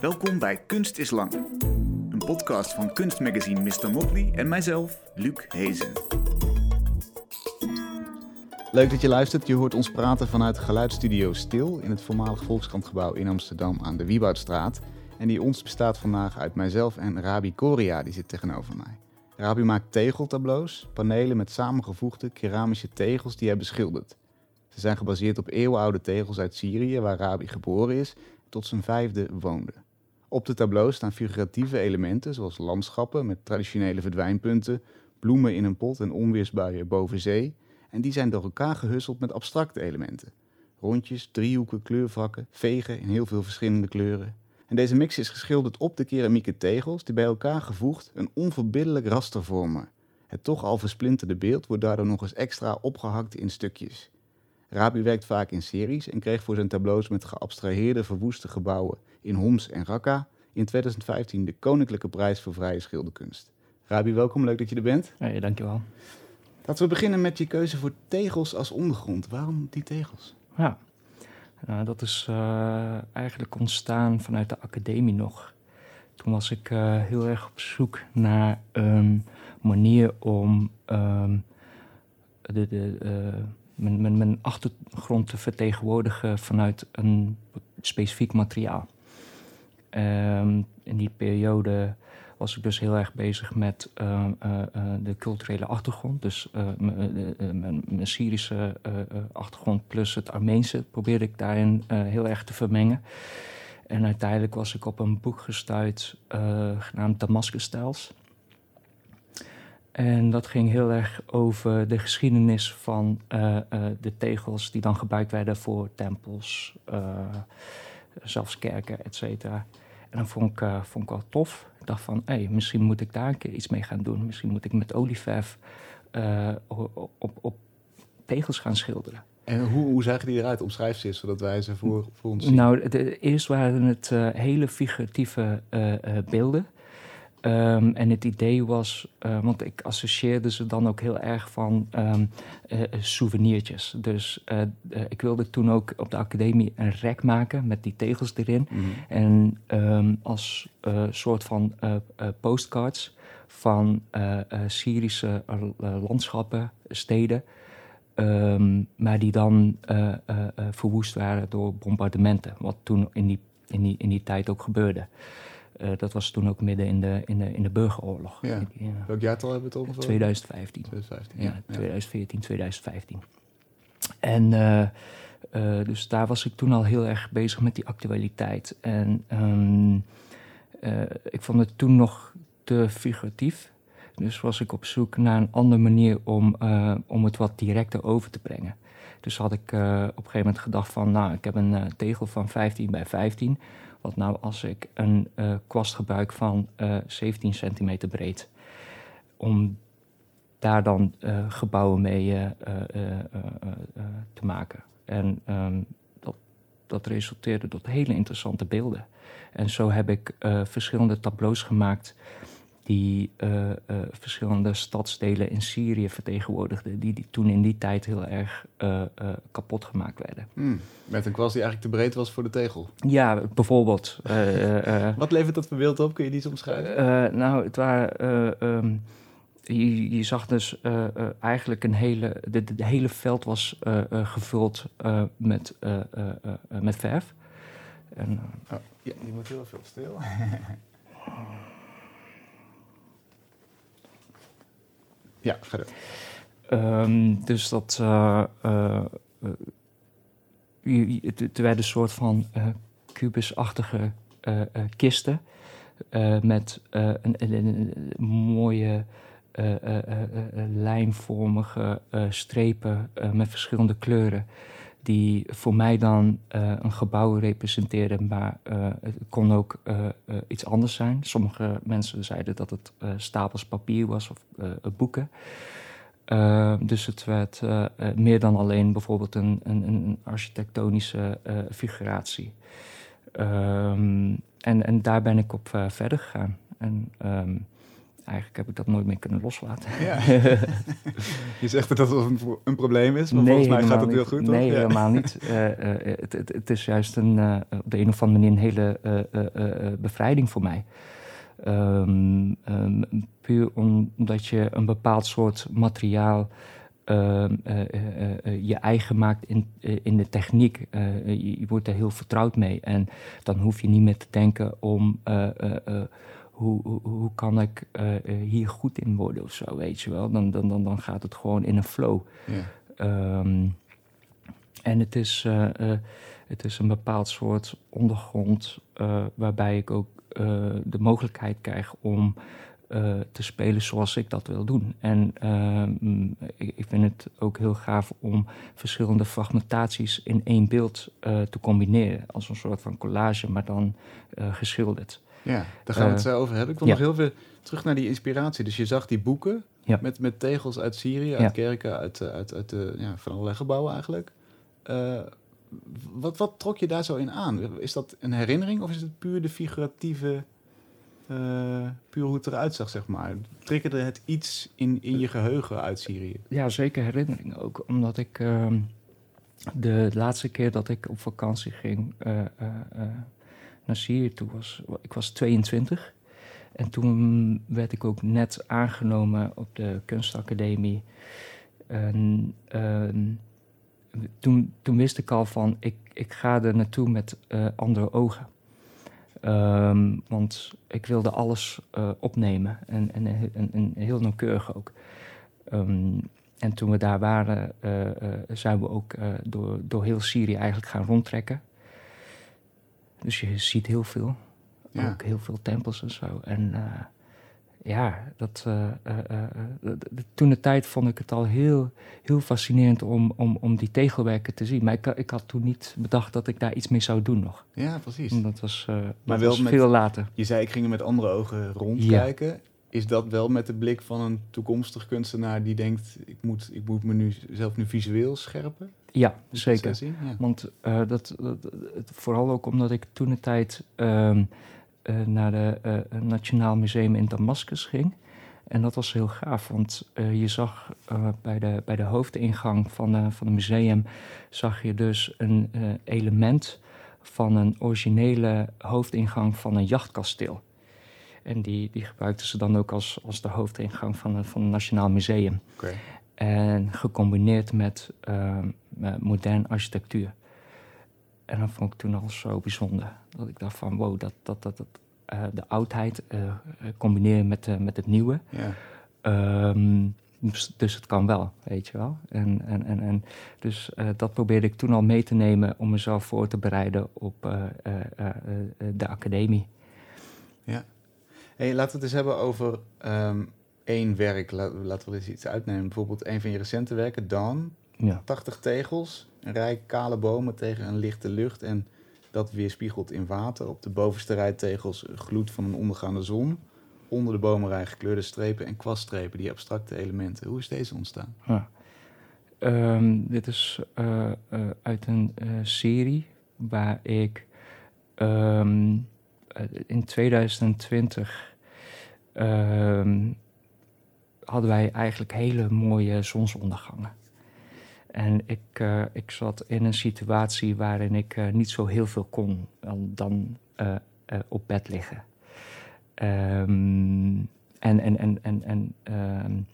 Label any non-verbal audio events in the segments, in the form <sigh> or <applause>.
Welkom bij Kunst is Lang. Een podcast van kunstmagazine Mr. Motley en mijzelf, Luc Hezen. Leuk dat je luistert. Je hoort ons praten vanuit geluidsstudio Stil in het voormalig Volkskrantgebouw in Amsterdam aan de Wieboudstraat. En die ons bestaat vandaag uit mijzelf en Rabi Koria, die zit tegenover mij. Rabi maakt tegeltableaus, panelen met samengevoegde keramische tegels die hij beschildert. Ze zijn gebaseerd op eeuwenoude tegels uit Syrië, waar Rabi geboren is tot zijn vijfde woonde. Op de tableau staan figuratieve elementen zoals landschappen met traditionele verdwijnpunten, bloemen in een pot en onweersbuien boven zee. En die zijn door elkaar gehusseld met abstracte elementen. Rondjes, driehoeken, kleurvakken, vegen in heel veel verschillende kleuren. En deze mix is geschilderd op de keramieke tegels die bij elkaar gevoegd een onverbiddelijk raster vormen. Het toch al versplinterde beeld wordt daardoor nog eens extra opgehakt in stukjes. Rabi werkt vaak in series en kreeg voor zijn tableaus met geabstraheerde verwoeste gebouwen in Homs en Raqqa in 2015 de Koninklijke Prijs voor Vrije Schilderkunst. Rabi, welkom, leuk dat je er bent. Hey, dankjewel. Laten we beginnen met je keuze voor tegels als ondergrond. Waarom die tegels? Ja, nou, dat is uh, eigenlijk ontstaan vanuit de academie nog. Toen was ik uh, heel erg op zoek naar een manier om um, de, de, uh, mijn, mijn, mijn achtergrond te vertegenwoordigen vanuit een specifiek materiaal. Um, in die periode was ik dus heel erg bezig met uh, uh, de culturele achtergrond. Dus mijn Syrische achtergrond plus het Armeense probeerde ik daarin heel erg te vermengen. En uiteindelijk was ik op een boek gestuurd genaamd Damascus Styles. En dat ging heel erg over de geschiedenis van de tegels die dan gebruikt werden voor tempels, zelfs kerken, et cetera. En dat vond ik, vond ik wel tof. Ik dacht van, hé, hey, misschien moet ik daar een keer iets mee gaan doen. Misschien moet ik met olieverf op, op, op, tegels gaan schilderen. En hoe, hoe zagen die eruit? Omschrijf ze eens, zodat wij ze voor, voor ons zien. Nou, de, eerst waren het hele figuratieve beelden. Um, en het idee was, uh, want ik associeerde ze dan ook heel erg van um, uh, souvenirtjes. Dus uh, ik wilde toen ook op de academie een rek maken met die tegels erin. Mm -hmm. En um, als soort van postcards van Syrische landschappen, steden. maar die dan verwoest waren door bombardementen. Wat toen in die, in die, in die tijd ook gebeurde. Uh, dat was toen ook midden in de, in de, in de burgeroorlog. Ja. ja. Welk jaartal hebben we het over? 2015. 2015 ja, ja, 2014, 2015. En uh, uh, dus daar was ik toen al heel erg bezig met die actualiteit. En um, ik vond het toen nog te figuratief. Dus was ik op zoek naar een andere manier om, om het wat directer over te brengen. Dus had ik op een gegeven moment gedacht van... nou, ik heb een tegel van 15 bij 15... Wat nou als ik een uh, kwast gebruik van uh, 17 centimeter breed, om daar dan gebouwen mee te maken. En um, dat, dat resulteerde tot hele interessante beelden. En zo heb ik verschillende tableaus gemaakt die uh, uh, verschillende stadsdelen in Syrië vertegenwoordigden, die, die toen in die tijd heel erg uh, kapot gemaakt werden. Hmm. Met een kwast die eigenlijk te breed was voor de tegel? Ja, bijvoorbeeld. Wat levert dat voor beeld op? Kun je die eens omschrijven? nou, het waren. Um, je, je, zag dus eigenlijk een hele. De, de, de hele veld was gevuld met, met verf. En, oh, ja, die moet heel veel stil. <laughs> Ja, verder. Um, dus dat. Uh, uh, werden een soort van kubusachtige kisten. met een, een, mooie lijnvormige strepen met verschillende kleuren. Die voor mij dan een gebouw representeerden, maar het kon ook iets anders zijn. Sommige mensen zeiden dat het stapels papier was of boeken. Uh, dus het werd meer dan alleen bijvoorbeeld een, een, een architectonische figuratie. Um, en, en daar ben ik op verder gegaan. En um, eigenlijk heb ik dat nooit meer kunnen loslaten. Ja. <laughs> je zegt dat dat een, een probleem is, maar volgens mij gaat het heel goed, Nee, helemaal niet. <laughs> het, het, het, is juist een, op de een of andere manier een hele bevrijding voor mij. Um, um, puur omdat je een bepaald soort materiaal uh, uh, je eigen maakt in, in de techniek. Je, je, wordt er heel vertrouwd mee. En dan hoef je niet meer te denken om hoe, hoe, hoe, kan ik hier goed in worden of zo, weet je wel. Dan, dan, dan, dan gaat het gewoon in een flow. Ja. Um, en het is, het is een bepaald soort ondergrond waarbij ik ook de mogelijkheid krijg om te spelen zoals ik dat wil doen. En uh, ik, ik, vind het ook heel gaaf om verschillende fragmentaties in één beeld uh, te combineren. Als een soort van collage, maar dan geschilderd. Ja, daar gaan we het zo over hebben. Ik wil nog heel veel terug naar die inspiratie. Dus je zag die boeken met, met tegels uit Syrië, uit kerken, uit, uit, uit, ja, van allerlei gebouwen eigenlijk. wat, wat trok je daar zo in aan? Is dat een herinnering of is het puur de figuratieve uh, puur hoe het eruit zag, zeg maar. Triggerde het iets in, in je geheugen uit Syrië? Ja, zeker herinnering ook. Omdat ik uh, de laatste keer dat ik op vakantie ging uh, naar Syrië toe was, ik was 22. En toen werd ik ook net aangenomen op de kunstacademie. Ehm, toen, toen wist ik al van, ik, ik ga er naartoe met andere ogen. Ehm, want ik wilde alles uh, opnemen en, en, en, heel nauwkeurig ook. Um, en toen we daar waren, uh, zijn we ook door, door heel Syrië eigenlijk gaan rondtrekken. Dus je ziet heel veel. Ja. Ook heel veel tempels en zo. En ja, dat, uh, uh, toen de tijd vond ik het al heel, heel fascinerend om, om, om die tegelwerken te zien. Maar ik, ik had toen niet bedacht dat ik daar iets mee zou doen nog. Ja, precies. Dat was, maar wel was veel later. Je zei, ik ging er met andere ogen rondkijken. Is dat wel met de blik van een toekomstig kunstenaar die denkt... ik moet, ik moet me nu zelf nu visueel scherpen? Ja, zeker. Ja. Want dat, dat, vooral ook omdat ik toen de tijd... Um, uh, naar het eh, Nationaal Museum in Damascus ging. En dat was heel gaaf, want je zag bij, de, bij de hoofdingang van, van het museum... zag je dus een element van een originele hoofdingang van een jachtkasteel. En die, die gebruikten ze dan ook als, als de hoofdingang van, van het Nationaal Museum. Okay. En gecombineerd met moderne architectuur. En dat vond ik toen al zo bijzonder. Dat ik dacht van wow, dat, dat, dat, dat uh, de oudheid uh, combineren met, uh, met het nieuwe. Ja. Um, dus, dus, het kan wel, weet je wel. En, en, en, en dus dat probeerde ik toen al mee te nemen om mezelf voor te bereiden op de academie. Ja. Hey, laten we het eens hebben over um, één werk. Laten we eens iets uitnemen. Bijvoorbeeld een van je recente werken, Dan. Ja. 80 tegels, een rij kale bomen tegen een lichte lucht en dat weerspiegelt in water. Op de bovenste rij tegels gloed van een ondergaande zon. Onder de bomenrij gekleurde strepen en kwaststrepen, die abstracte elementen. Hoe is deze ontstaan? Ja. Um, dit is uh, uh, uit een uh, serie waar ik um, in 2020 um, hadden wij eigenlijk hele mooie zonsondergangen. En ik, uh, ik zat in een situatie waarin ik uh, niet zo heel veel kon dan, dan uh, op bed liggen. Um, en en, en, en, en um,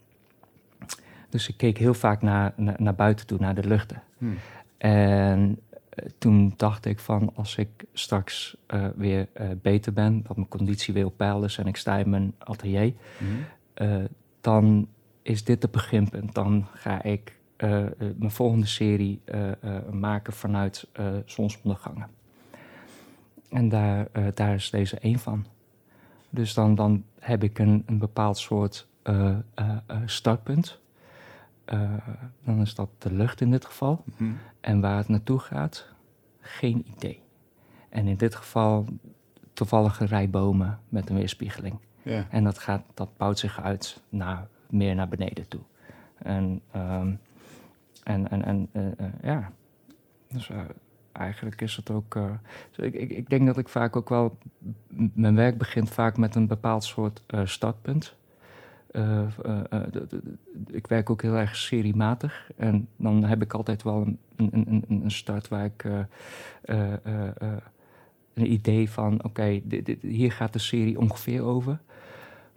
dus ik keek heel vaak naar, naar, naar buiten toe, naar de luchten. Hmm. En toen dacht ik van als ik straks weer beter ben, dat mijn conditie weer op peil is en ik sta in mijn atelier, hmm. Dan is dit het beginpunt. Dan ga ik uh, mijn volgende serie uh, maken vanuit zonsondergangen. En daar, daar is deze één van. Dus dan, dan heb ik een, een bepaald soort startpunt. dan is dat de lucht in dit geval. Mhm. En waar het naartoe gaat, geen idee. En in dit geval toevallige rij bomen met een weerspiegeling. En dat, gaat, dat bouwt zich uit naar, meer naar beneden toe. En um, en, en, en uh, uh, ja, dus uh, eigenlijk is het ook. Dus ik, ik, ik, denk dat ik vaak ook wel. Mijn werk begint vaak met een bepaald soort startpunt. eh, eh, eh, ik werk ook heel erg seriematig. En dan heb ik altijd wel een, een, een, een- start waar ik eh, eh, eh, eh, een idee van: oké, hier gaat de serie ongeveer over.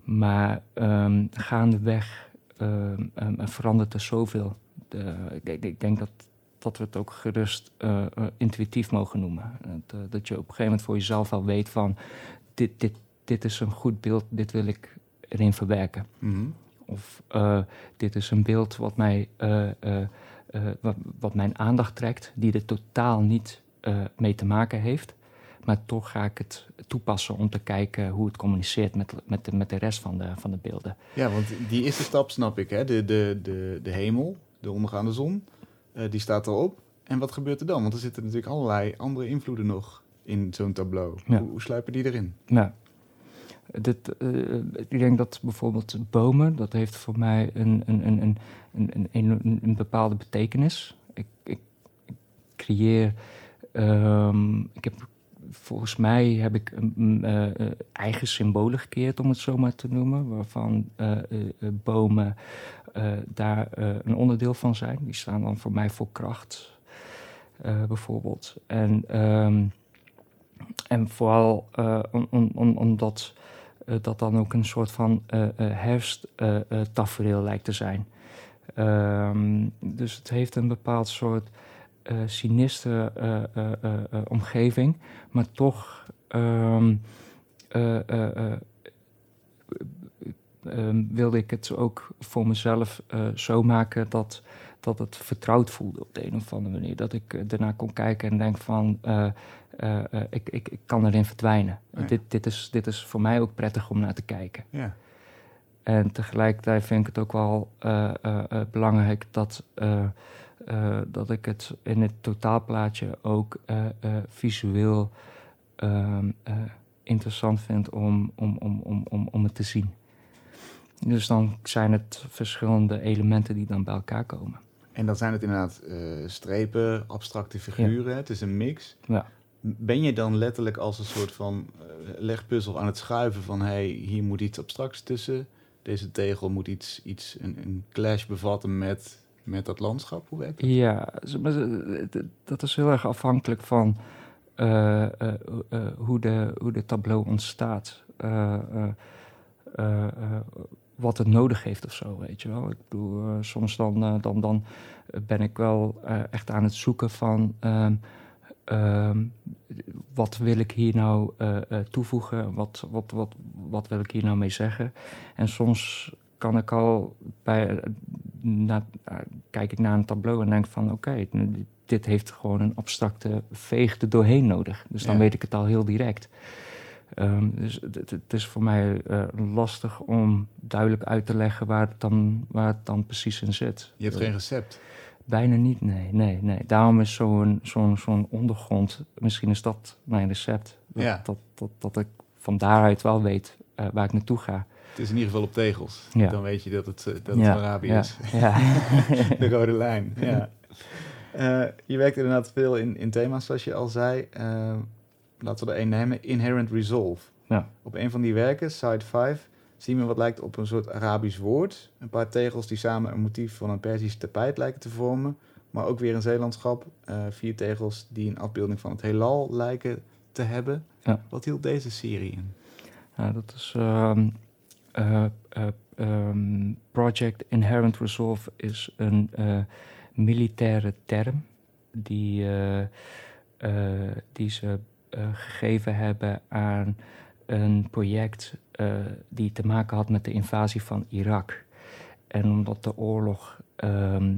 Maar ehm, gaandeweg ehm, verandert er zoveel. De, ik, ik- denk dat, dat we het ook gerust eh, eh, intuïtief mogen noemen. Dat, eh, dat je op een gegeven moment voor jezelf al weet van... dit, dit, dit is een goed beeld, dit wil ik erin verwerken. Mhm. Of dit is een beeld wat, mij, wat, wat mijn aandacht trekt, die er totaal niet mee te maken heeft. Maar toch ga ik het toepassen om te kijken hoe het communiceert met, met, de, met de rest van de, van de beelden. Ja, want die eerste stap snap ik, hè? De, de, de, de hemel, de ondergaande zon, eh, die staat erop. En wat gebeurt er dan? Want er zitten natuurlijk allerlei andere invloeden nog in zo'n tableau. Ja. Hoe, hoe sluipen die erin? Ja. Dit, eh, ik denk dat bijvoorbeeld bomen, dat heeft voor mij een, een, een, een, een, een, een, bepaalde betekenis. Ik, ik, ik creëer, ehm, ik heb, volgens mij heb ik een, eh, eh, eigen symbolen gecreëerd, om het zo maar te noemen, waarvan eh, bomen daar een onderdeel van zijn. Die staan dan voor mij voor kracht, bijvoorbeeld. En ehm, en vooral om- om- om- omdat dat dan ook een soort van eh herfsttafereel lijkt te zijn. Ehm, dus het heeft een bepaald soort eh sinistere eh, eh, eh, eh, omgeving, maar toch ehm, eh, eh, eh, ehm, wilde ik het ook voor mezelf eh, zo maken dat, dat het vertrouwd voelde op de een of andere manier. Dat ik eh, daarna kon kijken en denk van, eh, eh, eh, ik, ik, ik kan erin verdwijnen. Ja. Dit, dit, is, dit is voor mij ook prettig om naar te kijken. Ja. En tegelijkertijd vind ik het ook wel eh, eh, eh, belangrijk dat, eh, dat ik het in het totaalplaatje ook eh, eh, visueel ehm, eh, interessant vind om, om, om, om, om, om het te zien. Dus dan zijn het verschillende elementen die dan bij elkaar komen. En dan zijn het inderdaad strepen, abstracte figuren. Het is een mix. Ja. Ben je dan letterlijk als een soort van legpuzzel aan het schuiven van... hey, hier moet iets abstracts tussen. Deze tegel moet iets, iets een, een clash bevatten met, met dat landschap. Hoe werkt dat? Ja, dat is heel erg afhankelijk van eh, eh, eh, hoe, de, hoe de tableau ontstaat. Wat het nodig heeft of zo, weet je wel. Ik bedoel, soms dan, dan, dan ben ik wel echt aan het zoeken van... ehm, ehm, wat wil ik hier nou toevoegen? Wat, wat, wat, wat wil ik hier nou mee zeggen? En soms kan ik al bij, na, eh, kijk ik naar een tableau en denk van oké, dit heeft gewoon een abstracte veeg er doorheen nodig. Dus dan Ja. weet ik het al heel direct. Ehm, dus het, is voor mij eh, lastig om duidelijk uit te leggen waar het dan, waar het dan precies in zit. Je hebt geen recept. Bijna niet, nee, nee, nee. Daarom is zo'n zo'n zo'n ondergrond, misschien is dat mijn recept. Dat, Ja. dat, dat, dat ik van daaruit wel weet eh, waar ik naartoe ga. Het is in ieder geval op tegels. Ja. Dan weet je dat het, eh, dat het ja, Arabië ja, is. Ja. <laughs> <laughs> De rode lijn, ja. Eh, je werkt inderdaad veel in, in thema's, zoals je al zei. Eh, laten we er één nemen. Inherent Resolve. Ja. Op een van die werken, side 5, zien we wat lijkt op een soort Arabisch woord. Een paar tegels die samen een motief van een Persisch tapijt lijken te vormen. Maar ook weer een zeelandschap. Eh, vier tegels die een afbeelding van het heelal lijken te hebben. Ja. Wat hield deze serie in? Ja, dat is ehm, eh, eh, ehm, Project Inherent Resolve is een eh, militaire term die, die ze gegeven hebben aan een project die te maken had met de invasie van Irak. En omdat de oorlog ehm,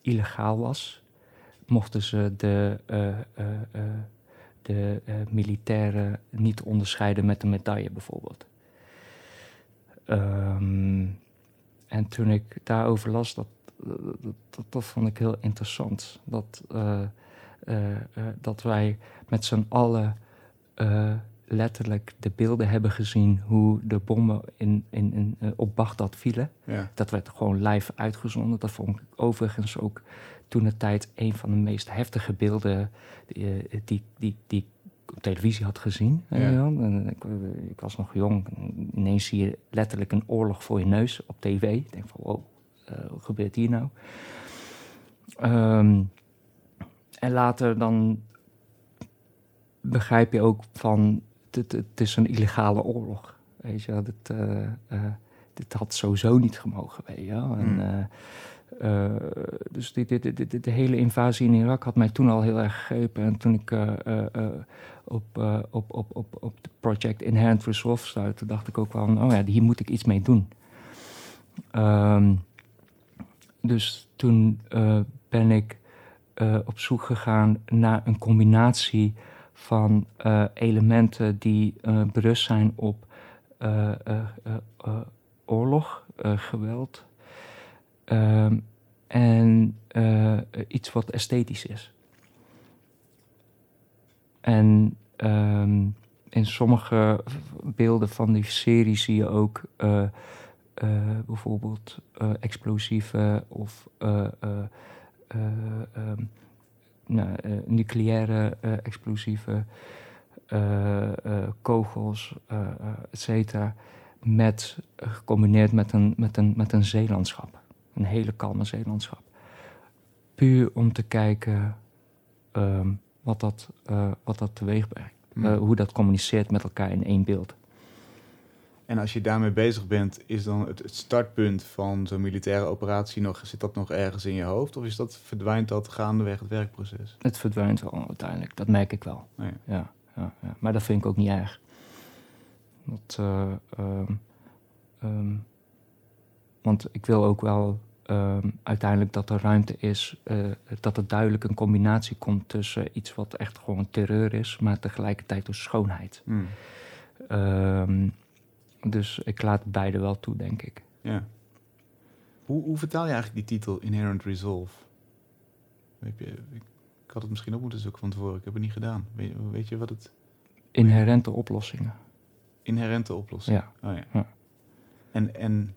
illegaal was, mochten ze de, de militairen niet onderscheiden met een medaille bijvoorbeeld. Ehm, en toen ik daarover las, dat, dat, dat, dat vond ik heel interessant. Dat, eh, eh, eh, dat wij met z'n allen letterlijk de beelden hebben gezien hoe de bommen in, in, in, op Bagdad vielen. Ja. Dat werd gewoon live uitgezonden. Dat vond ik overigens ook toen de tijd een van de meest heftige beelden die, die, die, die, op televisie had gezien. Ja. En ik, ik, was nog jong. Ineens zie je letterlijk een oorlog voor je neus op tv. Ik denk van, wow, uh, wat gebeurt hier nou? Um, en later dan begrijp je ook van, het, is een illegale oorlog. Weet je, dit, uh, uh, dit had sowieso niet gemogen, weet je wel. En. Uh, dus die, de hele invasie in Irak had mij toen al heel erg gegrepen. En toen ik op, op, op, op, op het project Inherent Resolve stuitte, dacht ik ook wel, oh ja, hier moet ik iets mee doen. Um, dus toen ben ik op zoek gegaan naar een combinatie van uh, elementen die uh, berust zijn op uh, oorlog, geweld um, en iets wat esthetisch is. En um, in sommige beelden van die serie zie je ook bijvoorbeeld explosieve of um, nou, uh, nucleaire explosieven, kogels, et cetera. Met, gecombineerd met een, met, een, met een zeelandschap. Een hele kalme zeelandschap. Puur om te kijken um, wat, dat, wat dat teweeg brengt. Mm. hoe dat communiceert met elkaar in één beeld. En als je daarmee bezig bent, is dan het, het startpunt van zo'n militaire operatie nog, zit dat nog ergens in je hoofd? Of is dat, verdwijnt dat gaandeweg het werkproces? Het verdwijnt wel uiteindelijk, dat merk ik wel. Oh ja. Ja, ja, ja, Maar dat vind ik ook niet erg. Dat, uh, um, um, want ik wil ook wel um, uiteindelijk dat er ruimte is, uh, dat er duidelijk een combinatie komt tussen iets wat echt gewoon terreur is, maar tegelijkertijd ook schoonheid. Mm. Dus ik laat beide wel toe, denk ik. Ja. Hoe, hoe vertaal je eigenlijk die titel Inherent Resolve? Je, ik, ik had het misschien ook moeten zoeken van tevoren. Ik heb het niet gedaan. Weet, weet je wat het... Inherente oplossingen. Inherente oplossingen? Ja. Oh, ja. ja. En, en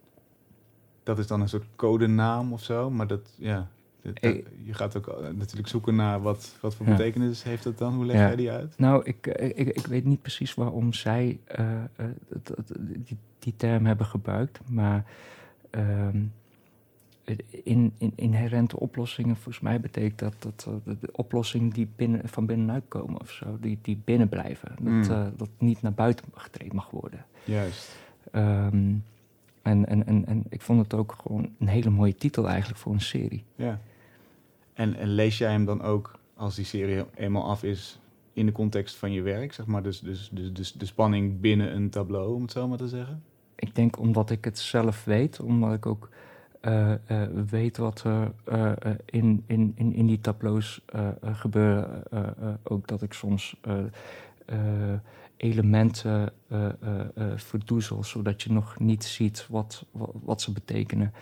dat is dan een soort codenaam of zo? Maar dat, ja... Dat, dat, je gaat ook uh, natuurlijk zoeken naar wat, wat voor Ja. betekenis heeft dat dan? Hoe leg Ja. jij die uit? Nou, ik, ik, ik weet niet precies waarom zij uh, uh, dat- die, die term hebben gebruikt, maar ehm, in, in inherente oplossingen, volgens mij betekent dat dat uh, de, oplossingen die binnen, van binnenuit komen of zo, die, die binnen blijven. Dat, Mm. uh, dat niet naar buiten getreden mag worden. Juist. Ehm, en, en, en, en ik vond het ook gewoon een hele mooie titel eigenlijk voor een serie. Ja. En, en lees jij hem dan ook, als die serie eenmaal af is, in de context van je werk? Zeg maar, dus, dus, dus, dus de spanning binnen een tableau, om het zo maar te zeggen? Ik denk omdat ik het zelf weet, omdat ik ook eh, eh, weet wat er eh, in, in, in, in die tableaus gebeuren. ook dat ik soms elementen eh, verdoezel, zodat je nog niet ziet wat, wat, wat ze betekenen.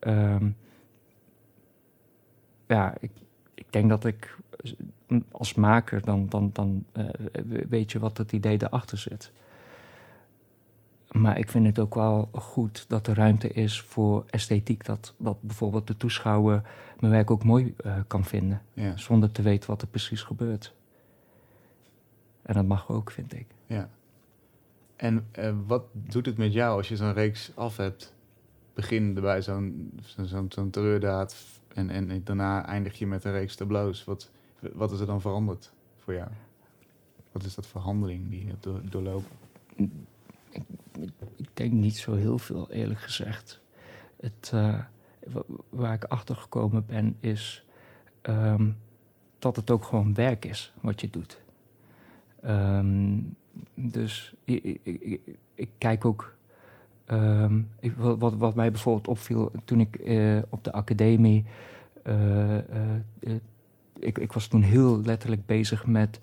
Ehm, ja, ik, ik denk dat ik als maker dan, dan, dan weet je wat het idee daarachter zit. Maar ik vind het ook wel goed dat er ruimte is voor esthetiek. Dat, dat bijvoorbeeld de toeschouwer mijn werk ook mooi uh, kan vinden. Ja. Zonder te weten wat er precies gebeurt. En dat mag ook, vind ik. Ja. En uh, wat doet het met jou als je zo'n reeks af hebt? Begin bij zo'n zo'n zo'n zo'n terreurdaad en, en daarna eindig je met een reeks tableaus. Wat, wat is er dan veranderd voor jou? Wat is dat voor handeling die je hebt door, doorlopen? Ik, ik, denk niet zo heel veel, eerlijk gezegd. Het, uh, waar ik achter gekomen ben, is um, dat het ook gewoon werk is wat je doet. Um, dus ik, kijk ook. Um, wat, wat, mij bijvoorbeeld opviel toen ik uh, op de academie. Uh, ik, ik was toen heel letterlijk bezig met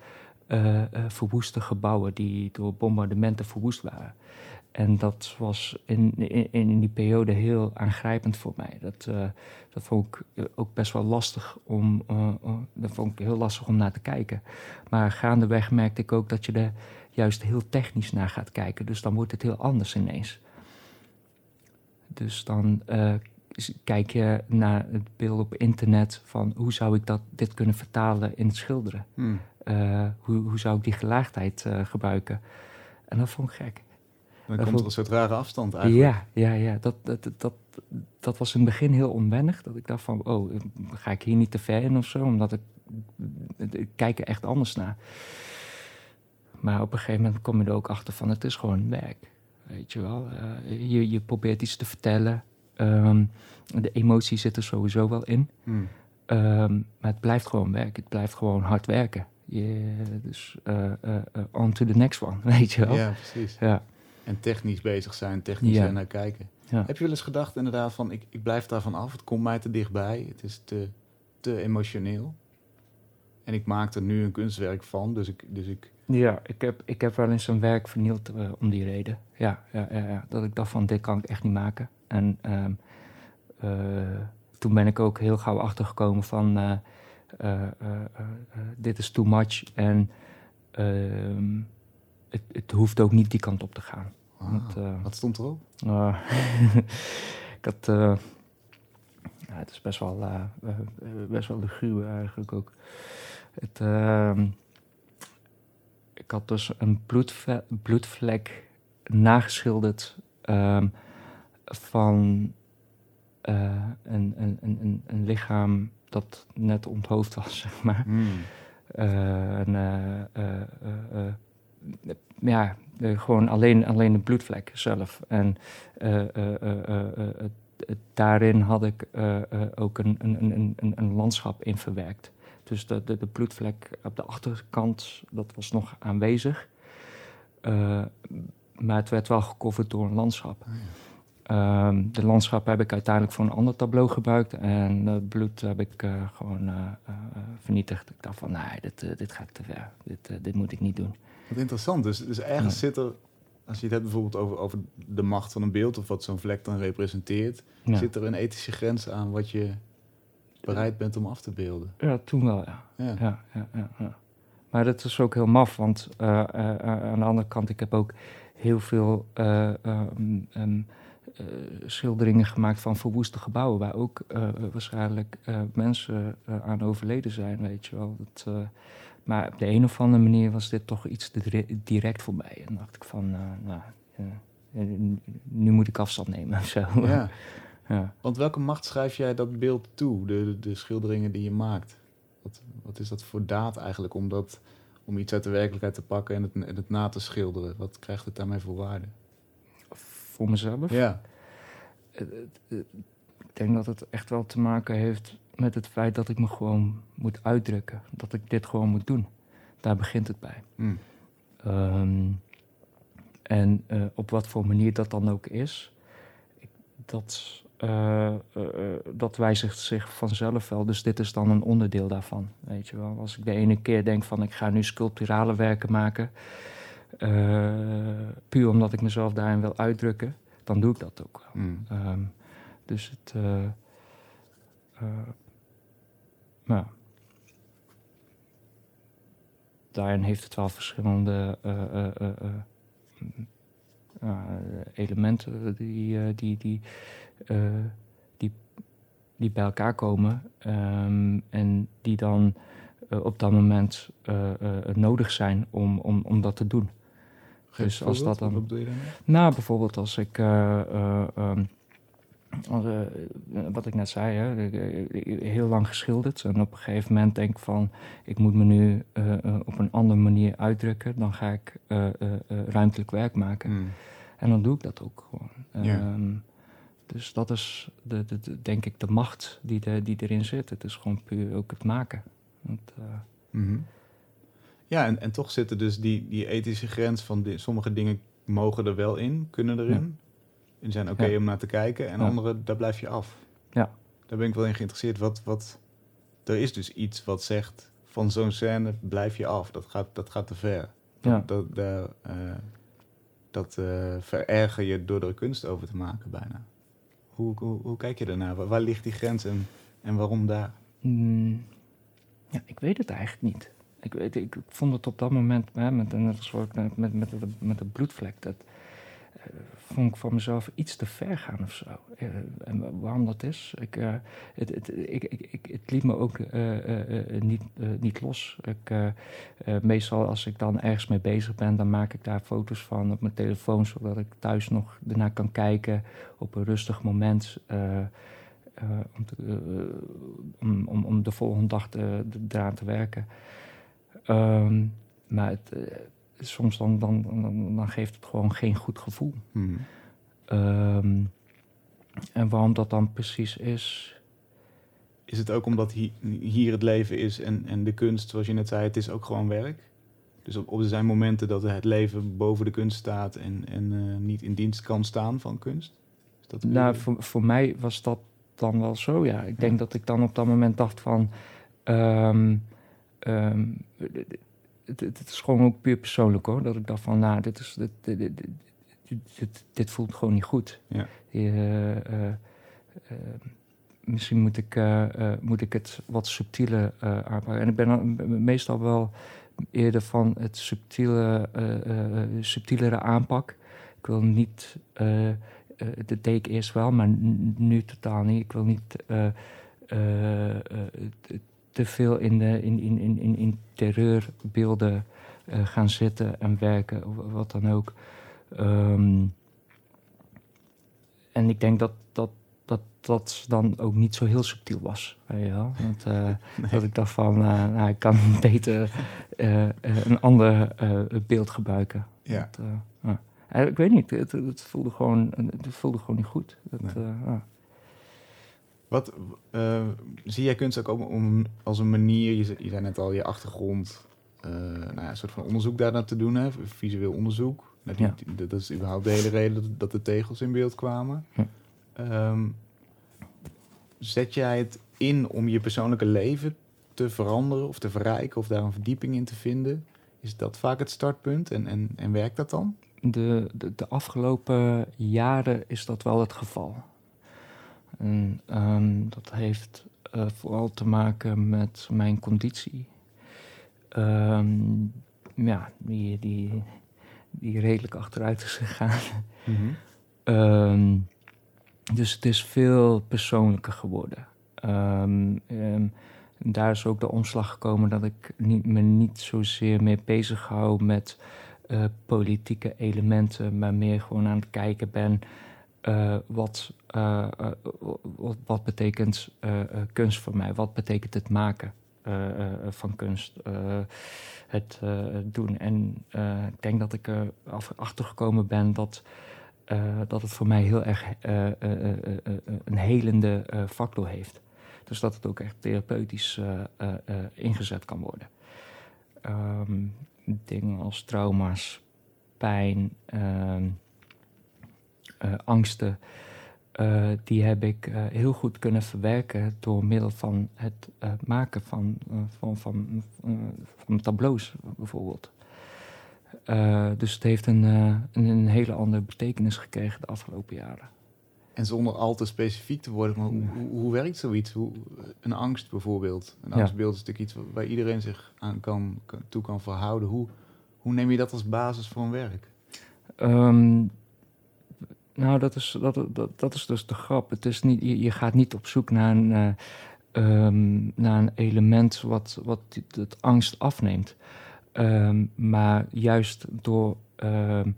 verwoeste gebouwen die door bombardementen verwoest waren. En dat was in, in, in die periode heel aangrijpend voor mij. Dat, uh, dat vond ik ook best wel lastig om, uh, uh, dat vond ik heel lastig om naar te kijken. Maar gaandeweg merkte ik ook dat je er juist heel technisch naar gaat kijken. Dus dan wordt het heel anders ineens. Dus dan uh, kijk je naar het beeld op internet van hoe zou ik dat, dit kunnen vertalen in het schilderen. Hmm. eh, hoe, hoe zou ik die gelaagdheid eh, gebruiken? En dat vond ik gek. Dan komt er een soort rare afstand eigenlijk. Ja, ja, ja. Dat, dat, dat, dat, was in het begin heel onwennig. Dat ik dacht van, oh, ga ik hier niet te ver in of zo? Omdat ik, ik kijk er echt anders naar. Maar op een gegeven moment kom je er ook achter van, het is gewoon werk. Weet je wel. Eh, je, je probeert iets te vertellen. Ehm, de emotie zit er sowieso wel in. Hmm. Ehm, maar het blijft gewoon werk. Het blijft gewoon hard werken. Je, dus eh, eh, on to the next one, <laughs> weet je wel. Ja, precies. Ja. En technisch bezig zijn, technisch Ja. naar kijken. Ja. Heb je wel eens gedacht inderdaad van, ik, ik blijf daarvan af, het komt mij te dichtbij, het is te, te emotioneel. En ik maak er nu een kunstwerk van, dus ik, dus ik Ja, ik heb, ik heb wel eens een werk vernield eh, om die reden. Ja, ja, ja, dat ik dacht van, dit kan ik echt niet maken. En ehm, eh, toen ben ik ook heel gauw achtergekomen van, eh, dit is too much. En ehm, het, het hoeft ook niet die kant op te gaan. Ah, eh, wat stond erop? Uh, <laughs> ik had. eh, ja, het is best wel, eh, eh, eh, best wel gruwe eigenlijk ook. Het, ehm, ik had dus een bloedve- bloedvlek nageschilderd ehm, van eh, een, een, een, een, een lichaam dat net onthoofd was, <laughs> zeg maar. Eh, en, eh, eh, eh, eh, ja, gewoon alleen, alleen de bloedvlek zelf. En eh, eh, eh, daarin had ik ook een, een, een, een, een landschap in verwerkt. Dus de, de, de bloedvlek op de achterkant, dat was nog aanwezig. Maar het werd wel gecoverd door een landschap. Ja. Ehm, de landschap heb ik uiteindelijk voor een ander tableau gebruikt. En het bloed heb ik gewoon vernietigd. Ik dacht van, nee, dit, dit gaat te ver. Dit, dit moet ik niet doen. Wat interessant, dus, dus ergens Ja. zit er, als je het hebt bijvoorbeeld over, over de macht van een beeld of wat zo'n vlek dan representeert, Ja, zit er een ethische grens aan wat je bereid bent om af te beelden. ja toen wel, ja. Ja. ja, ja, ja, ja. Maar dat is ook heel maf, want eh, eh, eh, aan de andere kant, ik heb ook heel veel eh, ehm, ehm, eh, schilderingen gemaakt van verwoeste gebouwen, waar ook waarschijnlijk mensen aan overleden zijn, weet je wel. Dat, maar op de een of andere manier was dit toch iets te direct voor mij. En dacht ik van, eh, nou, eh, eh, nu moet ik afstand nemen of zo. Ja. <laughs> ja. Want welke macht schrijf jij dat beeld toe, de, de, de schilderingen die je maakt? Wat, wat is dat voor daad eigenlijk om, dat, om iets uit de werkelijkheid te pakken en het, en het na te schilderen? Wat krijgt het daarmee voor waarde? Voor mezelf. Ja, ik denk dat het echt wel te maken heeft met het feit dat ik me gewoon moet uitdrukken. Dat ik dit gewoon moet doen. Daar begint het bij. Hm. Ehm, en eh, op wat voor manier dat dan ook is, dat, eh, eh, dat wijzigt zich vanzelf wel. Dus dit is dan een onderdeel daarvan. Weet je wel. Als ik de ene keer denk van ik ga nu sculpturale werken maken, puur omdat ik mezelf daarin wil uitdrukken, dan doe ik dat ook wel. Hm. Ehm, dus het. Eh, ja. Daarin heeft het wel verschillende eh, eh, elementen die, die, die, die, die bij elkaar komen ehm, en die dan op dat moment nodig zijn om, om, om dat te doen. Geef Dus als dat dan-? Nou, bijvoorbeeld als ik, eh, eh, ehm, eh, wat ik net zei, hè, heel lang geschilderd. En op een gegeven moment denk ik van, ik moet me nu eh, eh, op een andere manier uitdrukken. Dan ga ik ruimtelijk werk maken. Hm. En dan doe ik dat ook gewoon. Ehm, dus dat is, de, de, de- denk ik, de macht die, de, die erin zit. Het is gewoon puur ook het maken. Want, Mhm. Ja, en, en toch zitten dus die, die ethische grens van sommige dingen mogen er wel in, kunnen erin. En zijn oké Ja. om naar te kijken. En Ja. andere, daar blijf je af. Ja. Daar ben ik wel in geïnteresseerd. Wat, wat, er is dus iets wat zegt, van zo'n scène blijf je af. Dat gaat, dat gaat te ver. Dat, dat, eh, dat eh, vererger je door er kunst over te maken bijna. Hoe, hoe, hoe kijk je daarnaar? Waar, waar ligt die grens en, en waarom daar? Mm, ja, ik weet het eigenlijk niet. Ik, weet, ik vond het op dat moment, hè, met, net als met, met, de- met de bloedvlek, dat, vond ik van mezelf iets te ver gaan of zo. Uh, en waarom dat is, ik, uh, het, het, ik, ik, het liet me ook niet, niet los. Ik, meestal als ik dan ergens mee bezig ben, dan maak ik daar foto's van op mijn telefoon, zodat ik thuis nog ernaar kan kijken op een rustig moment. om, om, de volgende dag te, eraan te werken. Um, maar het, soms dan, dan, dan, dan, geeft het gewoon geen goed gevoel. Hmm. Um, en waarom dat dan precies is. Is het ook omdat hier, hier het leven is en, en de kunst, zoals je net zei, het is ook gewoon werk? Dus op, op er zijn momenten dat het leven boven de kunst staat en, en uh, niet in dienst kan staan van kunst? Is dat nou, voor, voor mij was dat dan wel zo, ja. Ik denk dat ik dan op dat moment dacht van... Um, um, het, is gewoon ook puur persoonlijk hoor. Dat ik dacht van, nou, dit, is, dit, dit, dit, dit voelt gewoon niet goed. Ja. Uh, uh, misschien moet ik, moet ik het wat subtieler aanpakken. En ik ben meestal wel eerder van het subtiele, subtielere aanpak. Ik wil niet, dat deed ik eerst wel, maar nu totaal niet. Ik wil niet te veel in, de, in, in, in, in terreurbeelden uh, gaan zitten en werken, of wat dan ook. Um, en ik denk dat dat, dat dat dan ook niet zo heel subtiel was. Weet je wel? Want, uh, <laughs> nee. Dat ik dacht van, uh, nou, ik kan <laughs> beter een ander beeld gebruiken. Ja. Dat, ik weet niet, het, het, voelde gewoon, het voelde gewoon niet goed. Dat, nee. Wat uh, zie jij kunst ook om, als een manier, je, je zei net al, je achtergrond, uh, nou ja, een soort van onderzoek daarna te doen, hè, visueel onderzoek. Nou, die, ja. dat is überhaupt de hele reden dat, dat de tegels in beeld kwamen. Um, zet jij het in om je persoonlijke leven te veranderen of te verrijken of daar een verdieping in te vinden? Is dat vaak het startpunt en, en, en werkt dat dan? De, de, de afgelopen jaren is dat wel het geval. En um, dat heeft uh, vooral te maken met mijn conditie. Um, ja, die, die, die redelijk achteruit is gegaan. Mm -hmm. um, dus het is veel persoonlijker geworden. daar is ook de omslag gekomen dat ik niet, me niet zozeer meer bezig hou met uh, politieke elementen, maar meer gewoon aan het kijken ben uh, wat, uh, wat, wat, betekent kunst voor mij? Wat betekent het maken van kunst? het doen. En ik denk dat ik er achter gekomen ben dat, dat het voor mij heel erg een helende factor heeft. Dus dat het ook echt therapeutisch ingezet kan worden. Um, dingen als trauma's, pijn. Ehm, uh, angsten, uh, die heb ik uh, heel goed kunnen verwerken door middel van het maken van, van, van, van tableaus bijvoorbeeld. dus het heeft een, een, een, hele andere betekenis gekregen de afgelopen jaren. En zonder al te specifiek te worden, maar hoe, hoe, hoe werkt zoiets? Hoe, een angst bijvoorbeeld. Een angstbeeld is natuurlijk iets waar iedereen zich aan kan, toe kan verhouden. Hoe, hoe neem je dat als basis voor een werk? Um, nou, dat is, dat, dat, dat is dus de grap. Het is niet, je, je gaat niet op zoek naar een, uh, um, naar een element wat, wat het angst afneemt. Um, maar juist door. Um,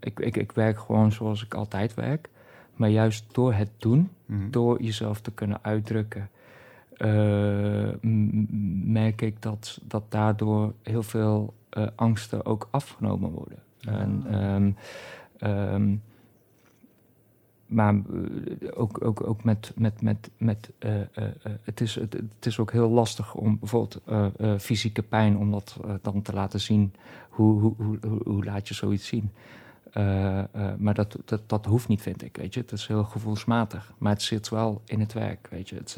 ik, ik, ik werk gewoon zoals ik altijd werk. Maar juist door het doen, mm. door jezelf te kunnen uitdrukken, uh, merk ik dat, dat daardoor heel veel uh, angsten ook afgenomen worden. Ja. En, Um, maar uh, ook, ook, ook met. met, met, met uh, uh, het, is, het, het, is ook heel lastig om bijvoorbeeld fysieke pijn, om dat dan te laten zien. Hoe, hoe, hoe, hoe laat je zoiets zien? maar dat, dat, dat hoeft niet, vind ik. Weet je? Het is heel gevoelsmatig. Maar het zit wel in het werk. Weet je? Het,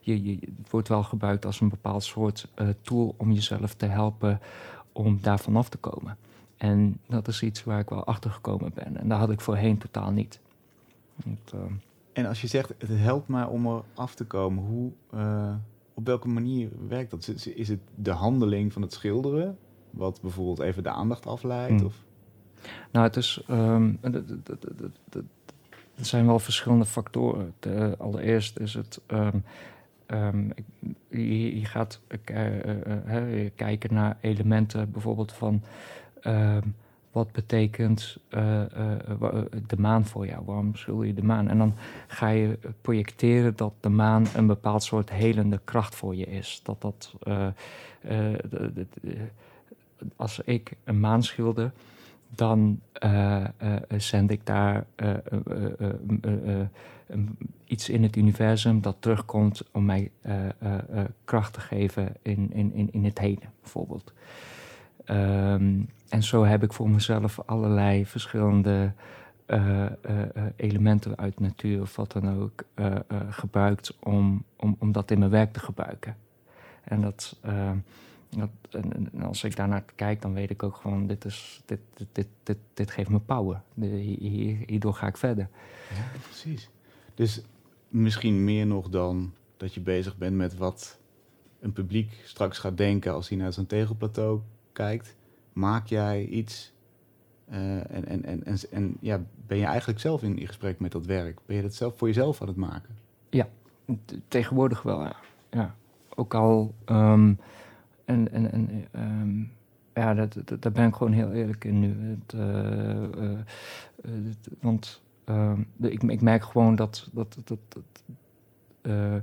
het wordt wel gebruikt als een bepaald soort tool om jezelf te helpen om daar vanaf te komen. En dat is iets waar ik wel achter gekomen ben. En daar had ik voorheen totaal niet. Uh... En als je zegt, het helpt maar om er af te komen, hoe, uh, op welke manier werkt dat? Is het de handeling van het schilderen, wat bijvoorbeeld even de aandacht afleidt? Mm. Of? Nou, het is. ehm, er zijn wel verschillende factoren. De, allereerst is het. ehm, ehm, ik- je, je gaat eh, eh, eh, kijken naar elementen, bijvoorbeeld van. Ehm, wat betekent eh, eh, eh, de maan voor jou? Waarom schilder je de maan? En dan ga je projecteren dat de maan een bepaald soort helende kracht voor je is. Dat dat. als ik een maan schilder, dan zend ik daar iets in het universum dat terugkomt om mij kracht te geven in, in, in, in het heden, bijvoorbeeld. Ehm, en zo heb ik voor mezelf allerlei verschillende eh, eh, eh, elementen uit natuur of wat dan ook gebruikt om, om, om dat in mijn werk te gebruiken. En dat, eh, dat en, als ik daarnaar kijk, dan weet ik ook gewoon, dit, is, dit, dit, dit, dit, geeft me power. Hier, hierdoor ga ik verder. Ja, precies. Dus misschien meer nog dan dat je bezig bent met wat een publiek straks gaat denken als hij naar zo'n tegelplateau Maak jij iets eh, en, en, en, en, en ja, ben je eigenlijk zelf in, gesprek met dat werk? Ben je dat zelf voor jezelf aan het maken? T- Tegenwoordig wel, ja. ja. Ook al, ehm, en, en, en ehm, ja, dat, dat, daar ben ik gewoon heel eerlijk in nu. Het, eh, eh, eh, want ehm, ik, ik merk gewoon dat, dat, dat, dat, eh,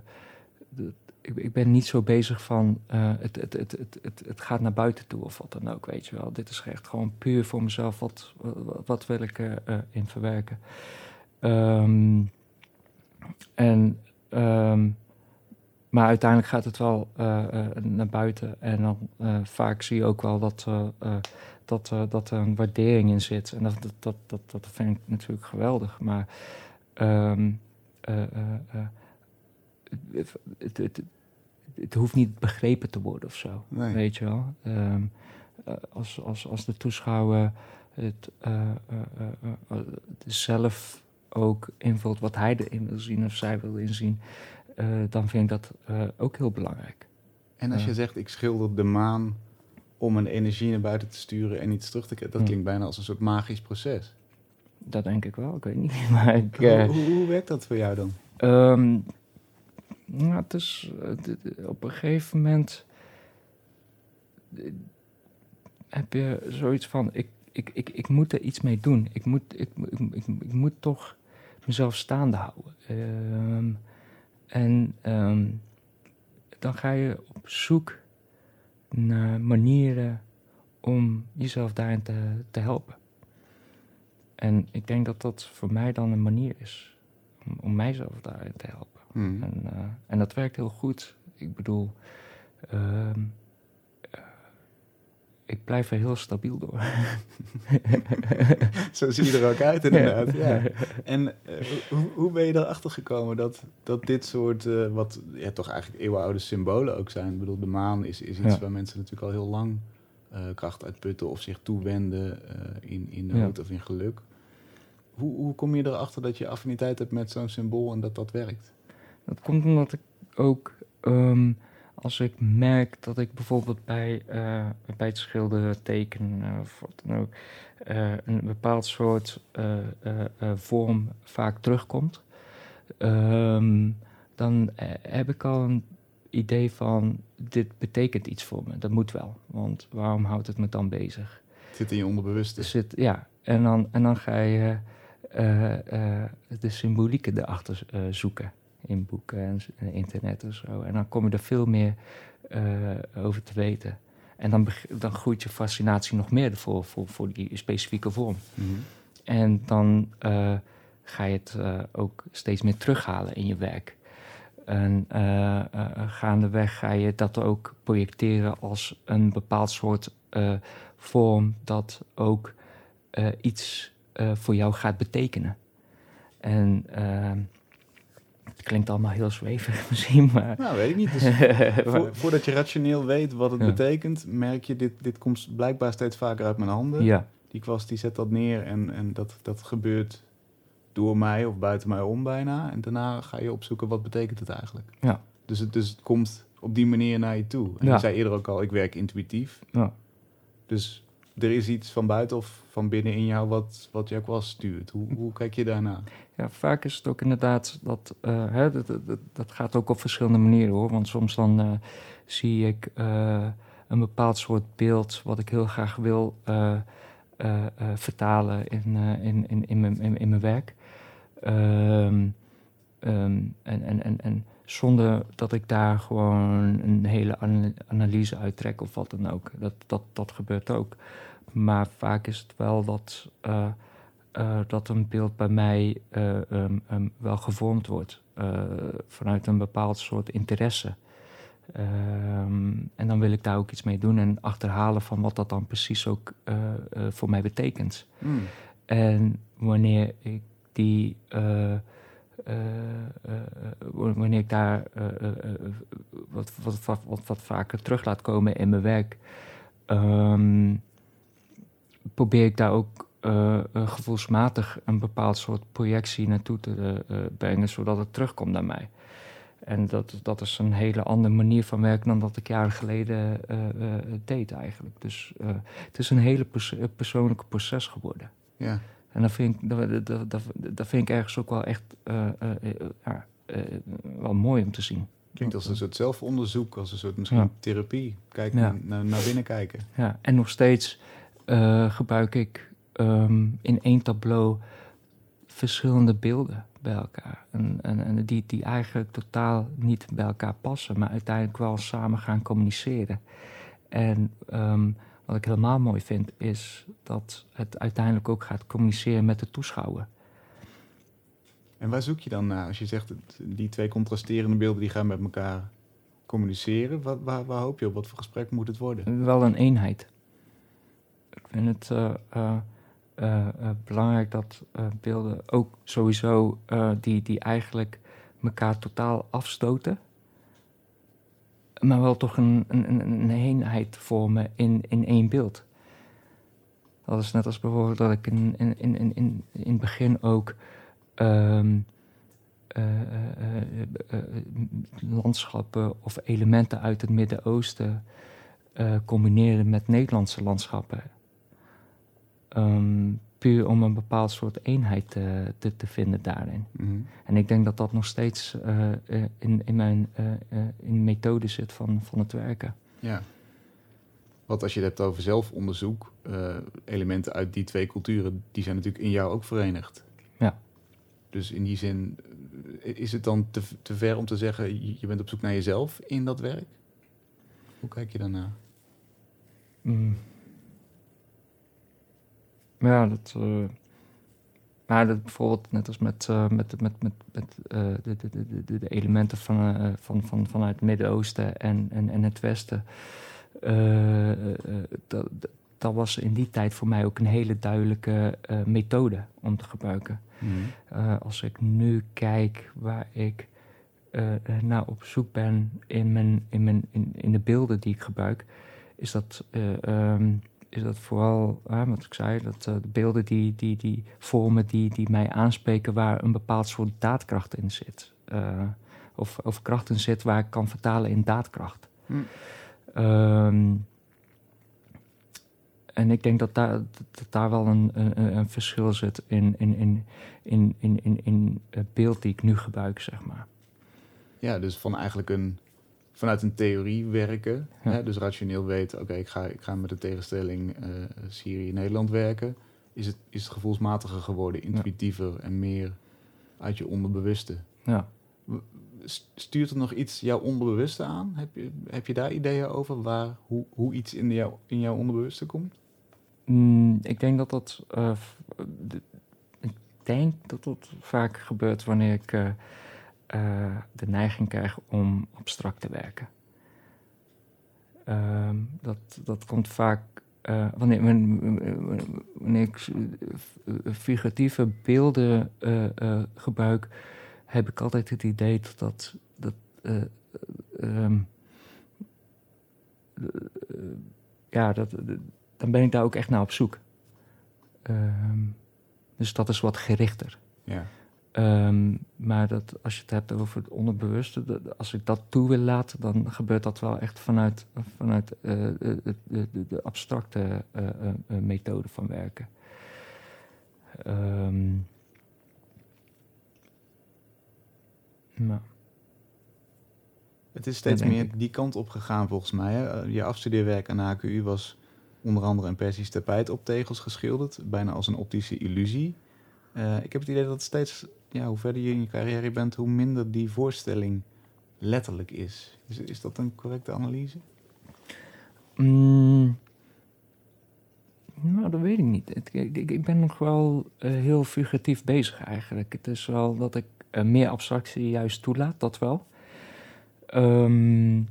dat- ik, ik ben niet zo bezig van eh, het, het, het, het, het, het gaat naar buiten toe of wat dan ook, weet je wel. Dit is echt gewoon puur voor mezelf, wat, wat, wil ik erin in verwerken. Ehm, en, ehm, maar uiteindelijk gaat het wel eh, eh, naar buiten. En dan eh, vaak zie je ook wel dat, eh, eh, dat, eh, dat er een waardering in zit. En dat, dat, dat, dat, vind ik natuurlijk geweldig. Maar eh, eh, eh, het, het, het, hoeft niet begrepen te worden of zo. Nee. Weet je wel? Ehm, eh, als, als, als de toeschouwer het eh, eh, zelf ook invult wat hij erin wil zien of zij wil inzien, dan vind ik dat ook heel belangrijk. En als je zegt, ik schilder de maan om een energie naar buiten te sturen en iets terug te krijgen, dat klinkt bijna als een soort magisch proces. Dat denk ik wel, ik weet niet. <laughs> Maar ik, Hoe, hoe, hoe werkt dat voor jou dan? Ehm, nou, op een gegeven moment heb je zoiets van: ik, ik, ik, ik moet er iets mee doen. Ik moet, ik, ik, ik, ik moet toch mezelf staande houden. Ehm, en ehm, dan ga je op zoek naar manieren om jezelf daarin te, te helpen. En ik denk dat dat voor mij dan een manier is om, om mijzelf daarin te helpen. Hm. En, eh, en dat werkt heel goed. Ik bedoel, ehm, eh, ik blijf er heel stabiel door. <laughs> Zo zie je er ook uit inderdaad. Ja. En eh, hoe, hoe ben je erachter gekomen dat, dat dit soort, wat ja, toch eigenlijk eeuwenoude symbolen ook zijn? Ik bedoel, de maan is, is iets Ja. waar mensen natuurlijk al heel lang kracht uitputten of zich toewenden in, in nood of in geluk. Hoe, hoe kom je erachter dat je affiniteit hebt met zo'n symbool en dat dat werkt? Dat komt omdat ik ook, ehm, als ik merk dat ik bijvoorbeeld bij, eh, bij het schilderen, tekenen of wat dan ook, eh, een bepaald soort eh, vorm vaak terugkomt, ehm, dan heb ik al een idee van, dit betekent iets voor me. Dat moet wel, want waarom houdt het me dan bezig? Het zit in je onderbewuste. Er zit, ja, en dan, en dan ga je eh, eh, de symbolieken erachter zoeken in boeken en en internet en zo. En dan kom je er veel meer eh, over te weten. En dan, dan groeit je fascinatie nog meer voor, voor, voor die specifieke vorm. Mhm. En dan eh, ga je het eh, ook steeds meer terughalen in je werk. En eh, eh, gaandeweg ga je dat ook projecteren als een bepaald soort eh, vorm dat ook eh, iets eh, voor jou gaat betekenen. En eh, het klinkt allemaal heel zweverig <laughs> misschien, maar... Nou, weet ik niet. Dus <laughs> vo- voordat je rationeel weet wat het Ja. betekent, merk je, dit, dit komt blijkbaar steeds vaker uit mijn handen. ja, Die kwast die zet dat neer en, en dat, dat gebeurt door mij of buiten mij om bijna. En daarna ga je opzoeken wat betekent het eigenlijk. Ja. Dus het, dus het komt op die manier naar je toe. En Ja. je zei eerder ook al, ik werk intuïtief. ja. Dus er is iets van buiten of van binnen in jou wat, wat ook wel stuurt. Hoe, hoe kijk je daarna? Ja, vaak is het ook inderdaad dat, uh, hè, dat, dat, dat, gaat ook op verschillende manieren hoor. Want soms dan uh, zie ik uh, een bepaald soort beeld wat ik heel graag wil vertalen in, in, in, in, mijn, in, mijn werk. Um, um, en, en, en, en zonder dat ik daar gewoon een hele analyse uittrek of wat dan ook. Dat, dat, dat gebeurt ook. Maar vaak is het wel dat, uh, uh, dat een beeld bij mij uh, um, um, wel gevormd wordt vanuit een bepaald soort interesse. Um, en dan wil ik daar ook iets mee doen en achterhalen van wat dat dan precies ook voor mij betekent. Mm. En wanneer ik die wanneer ik daar wat, wat, wat, wat, wat vaker terug laat komen in mijn werk, um, probeer ik daar ook gevoelsmatig een bepaald soort projectie naartoe te brengen, zodat het terugkomt naar mij. En dat, dat is een hele andere manier van werken dan dat ik jaren geleden deed eigenlijk. Dus het is een hele pers persoonlijke proces geworden. Ja. En dat vind ik, dat, dat, dat, dat vind ik ergens ook wel echt wel mooi om te zien. Klinkt als een soort zelfonderzoek, als een soort misschien ja. therapie. Kijken ja. naar, naar binnen kijken. Ja, en nog steeds gebruik ik um, in één tableau verschillende beelden bij elkaar. En, en, en, die, die eigenlijk totaal niet bij elkaar passen, maar uiteindelijk wel samen gaan communiceren. En um, wat ik helemaal mooi vind, is dat het uiteindelijk ook gaat communiceren met de toeschouwer. En waar zoek je dan naar? Als je zegt, die twee contrasterende beelden die gaan met elkaar communiceren, wat, waar, waar, hoop je op? Wat voor gesprek moet het worden? Wel een eenheid. Ik vind het uh, uh, uh, belangrijk dat beelden ook sowieso die, die eigenlijk elkaar totaal afstoten, maar wel toch een, een, een eenheid vormen in, in één beeld. Dat is net als bijvoorbeeld dat ik in, in, in, in, in het begin ook um, uh, uh, uh, landschappen of elementen uit het Midden-Oosten combineerde met Nederlandse landschappen. Um, puur om een bepaald soort eenheid te, te, te vinden daarin. Mhm. En ik denk dat dat nog steeds uh, uh, in, in mijn uh, in methode zit van, van het werken. Ja. Want als je het hebt over zelfonderzoek, elementen uit die twee culturen, die zijn natuurlijk in jou ook verenigd. Ja. Dus in die zin, is het dan te, te ver om te zeggen, je bent op zoek naar jezelf in dat werk? Hoe kijk je daarnaar? Mm. Ja, dat. Uh, maar dat bijvoorbeeld net als met, uh, met, met, met, met uh, de, de, de, de, elementen van, van, van, vanuit het Midden-Oosten en, en, en het Westen. dat, dat was in die tijd voor mij ook een hele duidelijke methode om te gebruiken. Mm. als ik nu kijk waar ik naar op zoek ben in, mijn, in, mijn, in, in de beelden die ik gebruik, is dat. Um, is dat vooral, hè, wat ik zei, dat uh, de beelden die, die, die vormen die, die mij aanspreken waar een bepaald soort daadkracht in zit. Uh, of, of kracht in zit waar ik kan vertalen in daadkracht. Hm. Um, en ik denk dat daar, dat daar wel een, een, een verschil zit in, in, in, in, in, in, in het beeld die ik nu gebruik, zeg maar. Ja, dus van eigenlijk een vanuit een theorie werken. Ja. Hè, dus rationeel weten, oké, ik, ga, ik ga met de tegenstelling uh, Syrië-Nederland werken. Is het, is het gevoelsmatiger geworden, intuïtiever ja. en meer uit je onderbewuste. Ja. Stuurt er nog iets jouw onderbewuste aan? Heb je, heb je daar ideeën over waar, hoe, hoe iets in, jou, in jouw onderbewuste komt? Mm, ik denk dat dat. Uh, de, ik denk dat dat vaak gebeurt wanneer ik. Uh, uh, de neiging krijg om abstract te werken. Uh, dat, dat komt vaak uh, wanneer, ik figuratieve beelden gebruik, heb ik altijd het idee dat dat. dat um, ja, dat, dan ben ik daar ook echt naar op zoek. Ehm, dus dat is wat gerichter. Ja. Ehm, maar dat, als je het hebt over het onderbewuste, als ik dat toe wil laten, dan gebeurt dat wel echt vanuit, vanuit uh, de, de, de, abstracte uh, methode van werken. Um, nou. Het is steeds meer die kant op gegaan volgens mij. Hè? Je afstudeerwerk aan de HKU was onder andere een Persisch tapijt op tegels geschilderd, bijna als een optische illusie. Uh, ik heb het idee dat het steeds, ja, hoe verder je in je carrière bent, hoe minder die voorstelling letterlijk is. Is, is dat een correcte analyse? Mm, nou, dat weet ik niet. ik, ik, ben nog wel uh, heel figuratief bezig eigenlijk. Het is wel dat ik uh, meer abstractie juist toelaat, dat wel. Um,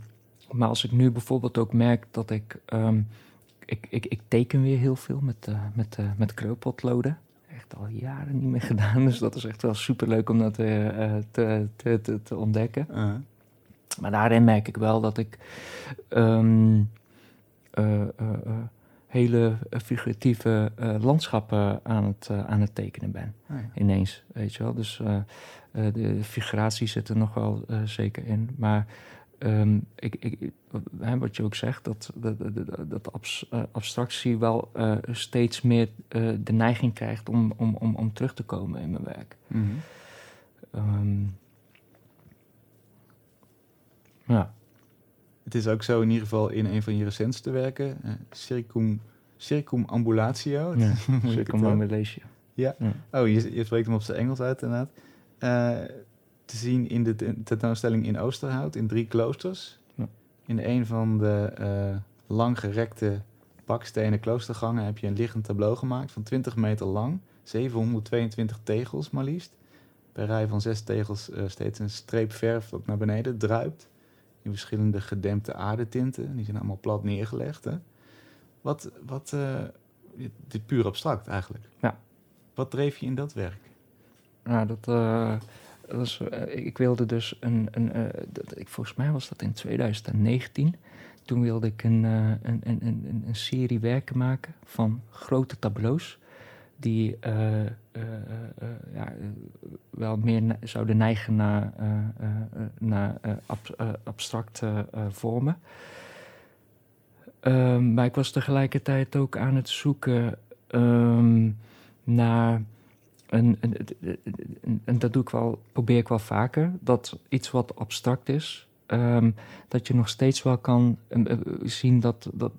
maar als ik nu bijvoorbeeld ook merk dat ik... Um, ik, ik, ik teken weer heel veel met, uh, met, met kreupotloden echt al jaren niet meer <laughs> gedaan. Dus dat is echt wel super leuk om dat uh, te, te, te, te, ontdekken. Uh. Maar daarin merk ik wel dat ik um, uh, hele figuratieve landschappen aan het, aan het tekenen ben. Oh ja. Ineens, weet je wel. Dus de figuratie zit er nog wel zeker in. Maar Um, ik, ik, wat je ook zegt, dat, dat, dat, eh, abstractie wel uh, steeds meer uh, de neiging krijgt om, om, om, om terug te komen in mijn werk. Mm -hmm. um, ja. Het is ook zo in ieder geval in een van je recentste werken, uh, Circum, Circumambulatio. Ja. <laughs> Ja. ja. Oh, je, je spreekt hem op zijn Engels uit inderdaad te zien in de tentoonstelling in Oosterhout, in drie kloosters. Ja. In een van de uh, langgerekte bakstenen kloostergangen heb je een liggend tableau gemaakt van 20 meter lang, 722 tegels maar liefst. Per rij van zes tegels uh, steeds een streep verf dat naar beneden druipt. In verschillende gedempte aardetinten. Die zijn allemaal plat neergelegd. Hè? Wat, wat uh, dit puur abstract eigenlijk. Ja. Wat dreef je in dat werk? Nou, dat, uh, ik wilde dus een, een uh, dat, ik, volgens mij was dat in 2019. Toen wilde ik een, uh, een, een, een, een, serie werken maken van grote tableaus. Die ja, wel meer zouden neigen naar, naar ab, abstracte vormen. Um, maar ik was tegelijkertijd ook aan het zoeken um, naar en, en, en, dat doe ik wel, probeer ik wel vaker. Dat iets wat abstract is, um, dat je nog steeds wel kan um, zien dat, dat,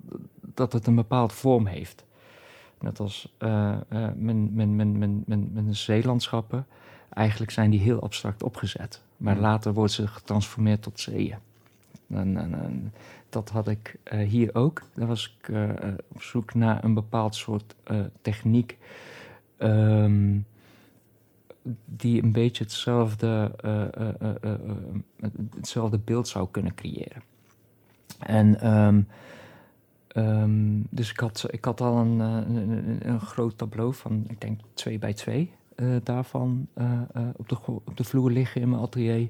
dat het een bepaald vorm heeft. Net als uh, uh, mijn, mijn, mijn, mijn, mijn, mijn zeelandschappen. Eigenlijk zijn die heel abstract opgezet. Maar mm. later worden ze getransformeerd tot zeeën. En, en, en dat had ik uh, hier ook. Daar was ik op zoek naar een bepaald soort techniek. Um, die een beetje hetzelfde, uh, uh, hetzelfde beeld zou kunnen creëren. En um, um, dus ik had, ik had al een, een, groot tableau van, ik denk, twee bij twee daarvan op, de, op de vloer liggen in mijn atelier.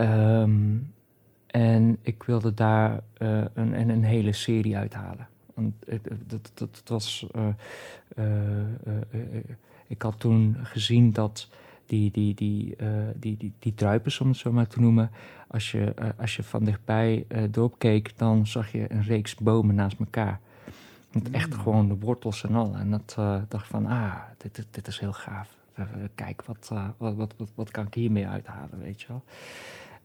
Um, en ik wilde daar een, een, hele serie uithalen. Want dat, dat, dat was ik had toen gezien dat die, die, die, uh, die, die, die druipers, om het zo maar te noemen, als je, uh, als je van dichtbij uh, erop keek, dan zag je een reeks bomen naast elkaar. Met echt mm. gewoon de wortels en al. En dat dacht van, ah, dit, dit is heel gaaf. kijk, wat, wat, wat, wat, wat kan ik hiermee uithalen, weet je wel.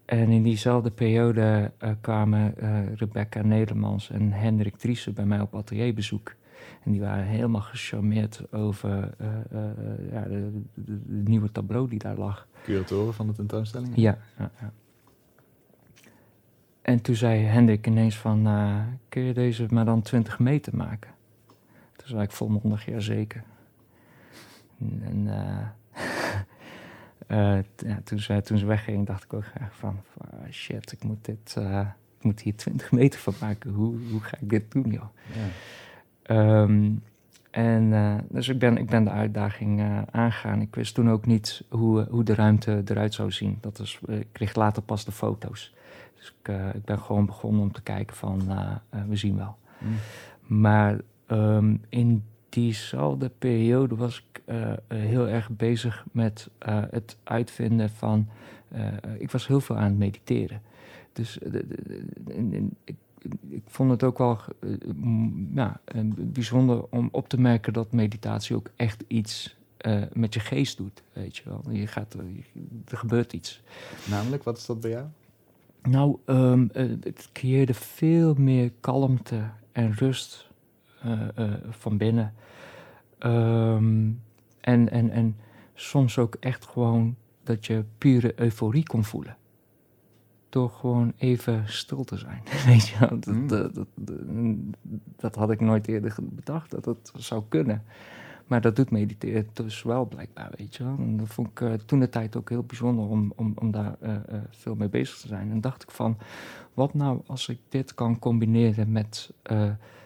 En in diezelfde periode kwamen Rebecca Nedermans en Hendrik Driessen bij mij op atelierbezoek. En die waren helemaal gecharmeerd over uh, uh, ja, de, de, de, nieuwe tableau die daar lag. Curatoren van de tentoonstelling? Ja, ja, ja. En toen zei Hendrik ineens van, uh, kun je deze maar dan 20 meter maken? Toen zei ik volmondig, ja zeker. En <laughs> ja, toen, ze, toen ze wegging, dacht ik ook graag van, shit, ik moet, dit, ik moet hier 20 meter van maken. Hoe, hoe ga ik dit doen, joh? Ja. Um, en uh, dus ik ben, ik ben de uitdaging uh, aangegaan. Ik wist toen ook niet hoe, hoe de ruimte eruit zou zien. Dat is, ik kreeg later pas de foto's. Dus ik, uh, ik ben gewoon begonnen om te kijken van, we zien wel. Mm. Maar um, in diezelfde periode was ik heel erg bezig met het uitvinden van. Ik was heel veel aan het mediteren. Dus ik, ik, vond het ook wel ja, bijzonder om op te merken dat meditatie ook echt iets met je geest doet. Weet je wel, je gaat, er gebeurt iets. Namelijk, wat is dat bij jou? Nou, um, het creëerde veel meer kalmte en rust van binnen. Um, en, en, en soms ook echt gewoon dat je pure euforie kon voelen. Door gewoon even stil te zijn. <laughs> Weet je, dat, mm. dat, dat, dat, had ik nooit eerder bedacht dat dat zou kunnen. Maar dat doet mediteren dus wel blijkbaar, weet je wel. En dat vond ik uh, toen de tijd ook heel bijzonder om, om, om daar uh, uh, veel mee bezig te zijn. En dacht ik van, wat nou als ik dit kan combineren met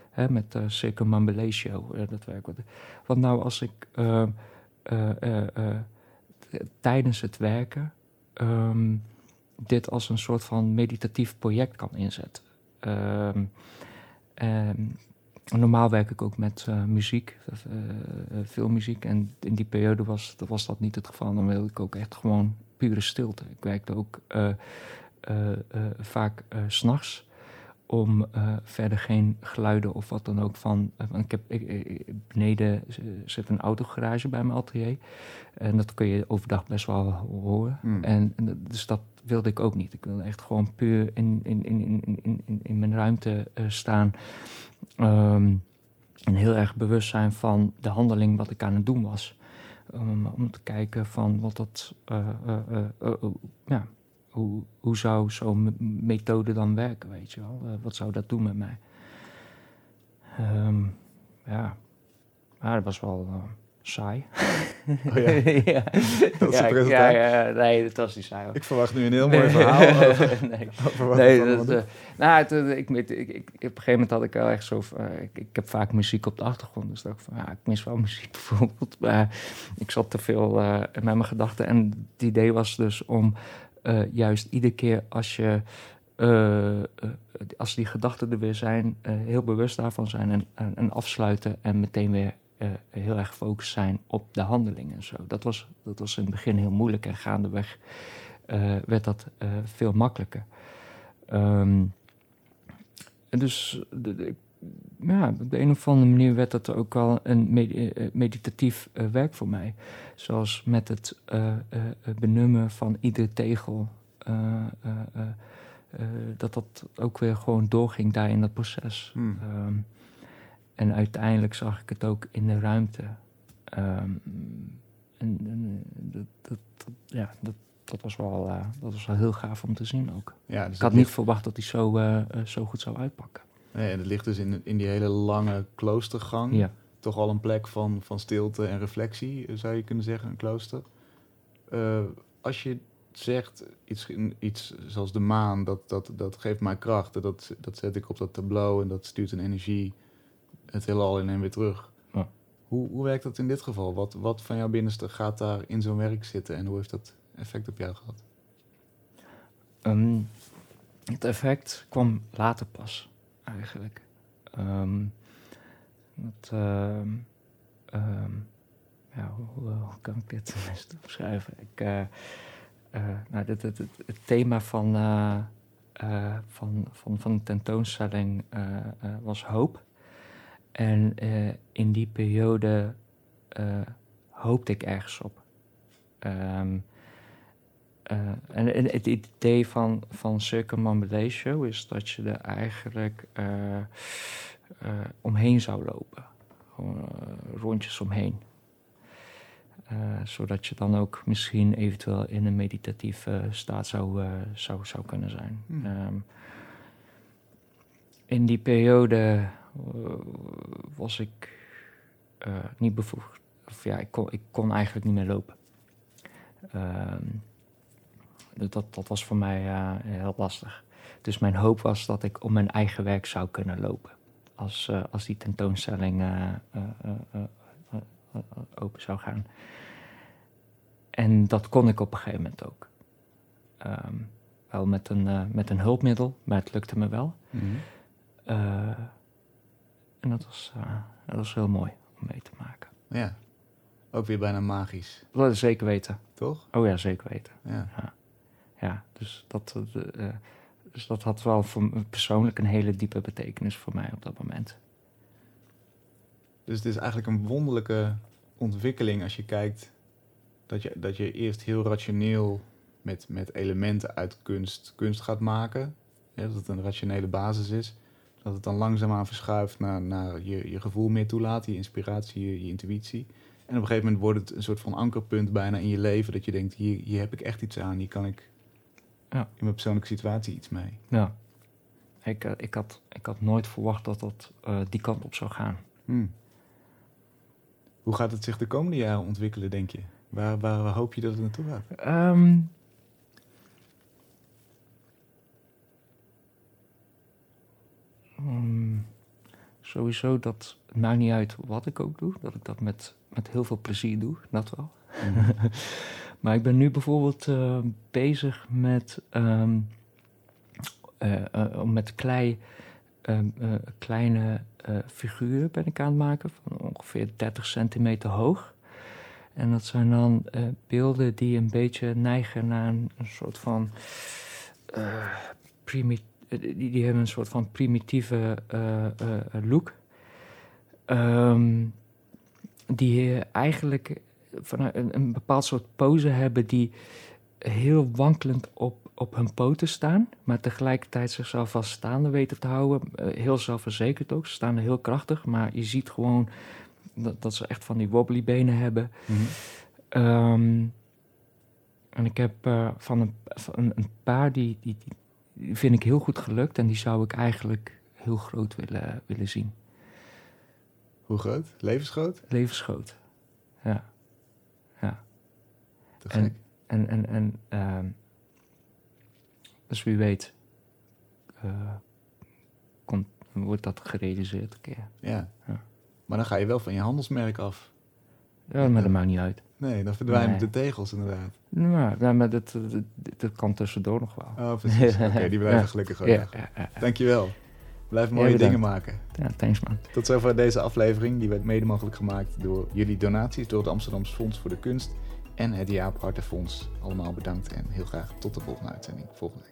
hè, met uh, dat werk. Wat nou als ik tijdens het werken um, dit als een soort van meditatief project kan inzetten? Um, um, normaal werk ik ook met muziek, veel muziek. En in die periode was, was dat niet het geval. Dan wilde ik ook echt gewoon pure stilte. Ik werkte ook vaak s s'nachts om uh, verder geen geluiden of wat dan ook van. Uh, ik heb, ik, beneden zit een autogarage bij mijn atelier. En dat kun je overdag best wel horen. Mm. En, en, dus dat wilde ik ook niet. Ik wilde echt gewoon puur in, in, in, in, in, in, in mijn ruimte uh, staan. Um, en heel erg bewust zijn van de handeling wat ik aan het doen was. Um, om te kijken van wat dat. ja, hoe, hoe zou zo'n methode dan werken, weet je wel? Uh, wat zou dat doen met mij? Um, ja, maar dat was wel uh, saai. Oh <laughs> ja. ja. Dat is ja, het ja, ja, nee, dat was niet saai. Hoor. Ik verwacht nu een heel mooi verhaal over, <laughs> nee. over wat nee, dat, uh, nou, het, ik, ik, op een gegeven moment had ik wel echt zo... Uh, ik, ik heb vaak muziek op de achtergrond, dus dacht ik van... Ja, ik mis wel muziek <laughs> bijvoorbeeld. Maar ik zat te veel met mijn gedachten. En het idee was dus om uh, juist iedere keer als je. Uh, uh, als die gedachten er weer zijn, heel bewust daarvan zijn en, en, en afsluiten en meteen weer heel erg gefocust zijn op de handeling en zo. Dat was, dat was in het begin heel moeilijk en gaandeweg werd dat veel makkelijker. Um, en dus de, ja, op de een of andere manier werd dat ook wel een med meditatief uh, werk voor mij. Zoals met het uh, benummen van iedere tegel. dat dat ook weer gewoon doorging daar in dat proces. Hmm. Um, en uiteindelijk zag ik het ook in de ruimte. Um, en, en dat, dat, dat, ja, dat, dat, was wel, dat was wel heel gaaf om te zien ook. Ja, dus ik had niet verwacht dat hij zo, zo goed zou uitpakken. Nee, en het ligt dus in, in die hele lange kloostergang. Ja. Toch al een plek van, van stilte en reflectie, zou je kunnen zeggen, een klooster. Uh, als je zegt, iets, iets zoals de maan, dat, dat, dat geeft mij kracht. Dat, dat zet ik op dat tableau en dat stuurt een energie het heelal in en weer terug. Ja. Hoe, hoe werkt dat in dit geval? Wat, wat van jouw binnenste gaat daar in zo'n werk zitten en hoe heeft dat effect op jou gehad? Um, het effect kwam later pas eigenlijk. Dat, uh, um, ja, hoe, kan ik dit <laughs> best beschrijven? Ik, uh, uh, nou, dit, het, het thema van, van, van, van de tentoonstelling was hoop. En in die periode hoopte ik ergens op. Um, en, het idee van, van circumambulation is dat je er eigenlijk uh, uh, omheen zou lopen. Gewoon rondjes omheen. zodat je dan ook misschien eventueel in een meditatieve staat zou, zou, zou kunnen zijn. Hmm. Um, in die periode was ik niet bevoegd. Of ja, ik kon, ik kon eigenlijk niet meer lopen. Um, dat, dat was voor mij uh, heel lastig. Dus mijn hoop was dat ik om mijn eigen werk zou kunnen lopen. Als, uh, als die tentoonstelling uh, open zou gaan. En dat kon ik op een gegeven moment ook. Um, wel met een, met een hulpmiddel, maar het lukte me wel. Mm -hmm. en dat was, dat was heel mooi om mee Ja. Ook weer bijna magisch, Dat zeker weten. toch? Oh ja, zeker weten. Ja. Ja, dus dat, eh, eh, dus dat had wel voor persoonlijk een hele diepe betekenis voor mij op dat moment. Dus het is eigenlijk een wonderlijke ontwikkeling als je kijkt dat je, dat je eerst heel rationeel met, met elementen uit kunst kunst gaat maken. Ja, dat het een rationele basis is. Dat het dan langzaamaan verschuift naar, naar je, je gevoel meer toelaat, je inspiratie, je, je intuïtie. En op een gegeven moment wordt het een soort van ankerpunt bijna in je leven. Dat je denkt, hier, hier heb ik echt iets aan. Hier kan ik Ja. in mijn persoonlijke situatie iets mee. Ja. Ik, eh, ik, had, ik had nooit verwacht dat dat eh, die kant op zou gaan. Hmm. Hoe gaat het zich de komende jaren ontwikkelen, denk je? Waar, waar, waar hoop je dat het naartoe gaat? Ehm, mm, sowieso dat het maakt niet uit wat ik ook doe, dat ik dat met, met heel veel plezier doe, dat wel. <laughs> maar ik ben nu bijvoorbeeld eh, bezig met, eh, met klei, ehm, eh, kleine figuren ben ik aan het maken van ongeveer 30 centimeter hoog. En dat zijn dan beelden die een beetje neigen naar een, soort van. primi- die, die hebben een soort van primitieve look. Ehm, die eigenlijk vanuit een, een bepaald soort pose hebben die heel wankelend op, op hun poten staan, maar tegelijkertijd zichzelf wel staande weten te houden. Eh, heel zelfverzekerd ook. Ze staan er heel krachtig, maar je ziet gewoon dat, dat ze echt van die wobbly benen hebben. Mhm. Ehm, en ik heb eh, van, een, van een, een paar die, die, die vind ik heel goed gelukt en die zou ik eigenlijk heel groot willen, willen zien. Hoe groot? Levensgroot? Levensgroot. Ja. Te En- gek. En, en, en ehm, dus wie weet eh, komt, wordt dat gerealiseerd een keer. Ja. Ja. Maar dan ga je wel van je handelsmerk af. Ja, maar dat maakt niet uit. Nee, dan verdwijnen Nee. de tegels inderdaad. Nou, ja, maar dat, dat, dat kan tussendoor nog wel. Oh, precies. <laughs> Oké, die blijven Ja. gelukkig ook ja, ja. Dankjewel. Blijf mooie dingen maken. ja, thanks man. Tot zover deze aflevering. Die werd mede mogelijk gemaakt door jullie donaties, door het Amsterdamse Fonds voor de Kunst en het Jaap Hartenfonds. Allemaal bedankt en heel graag tot de volgende uitzending volgende week.